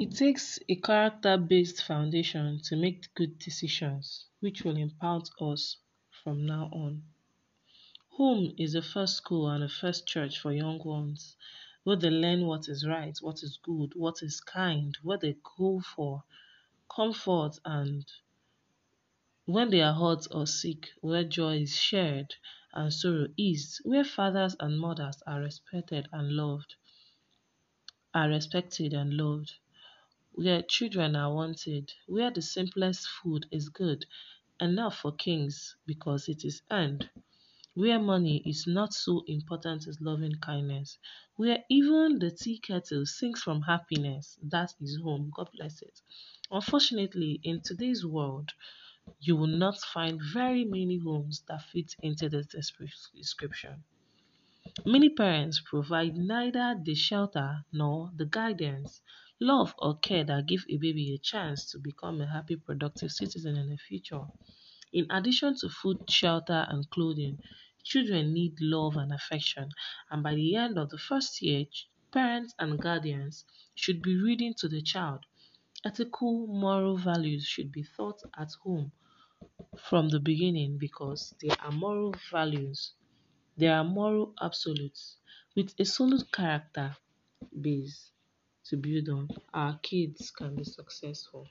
It takes a character-based foundation to make good decisions which will impact us from now on. Home is the first school and the first church for young ones, where they learn what is right, what is good, what is kind, what they go for, comfort and when they are hurt or sick, where joy is shared and sorrow eased, where fathers and mothers are respected and loved, are respected and loved, where children are wanted, where the simplest food is good, enough for kings because it is earned, where money is not so important as loving kindness, where even the tea kettle sings from happiness, that is home. God bless it. Unfortunately, in today's world, you will not find very many homes that fit into this description. Many parents provide neither the shelter nor the guidance, love, or care that give a baby a chance to become a happy, productive citizen in the future. In addition to food, shelter, and clothing, children need love and affection, and by the end of the first year, parents and guardians should be reading to the child. Ethical, moral values should be taught at home from the beginning because they are moral values. They are moral absolutes with a solid character base to build on. Our kids can be successful.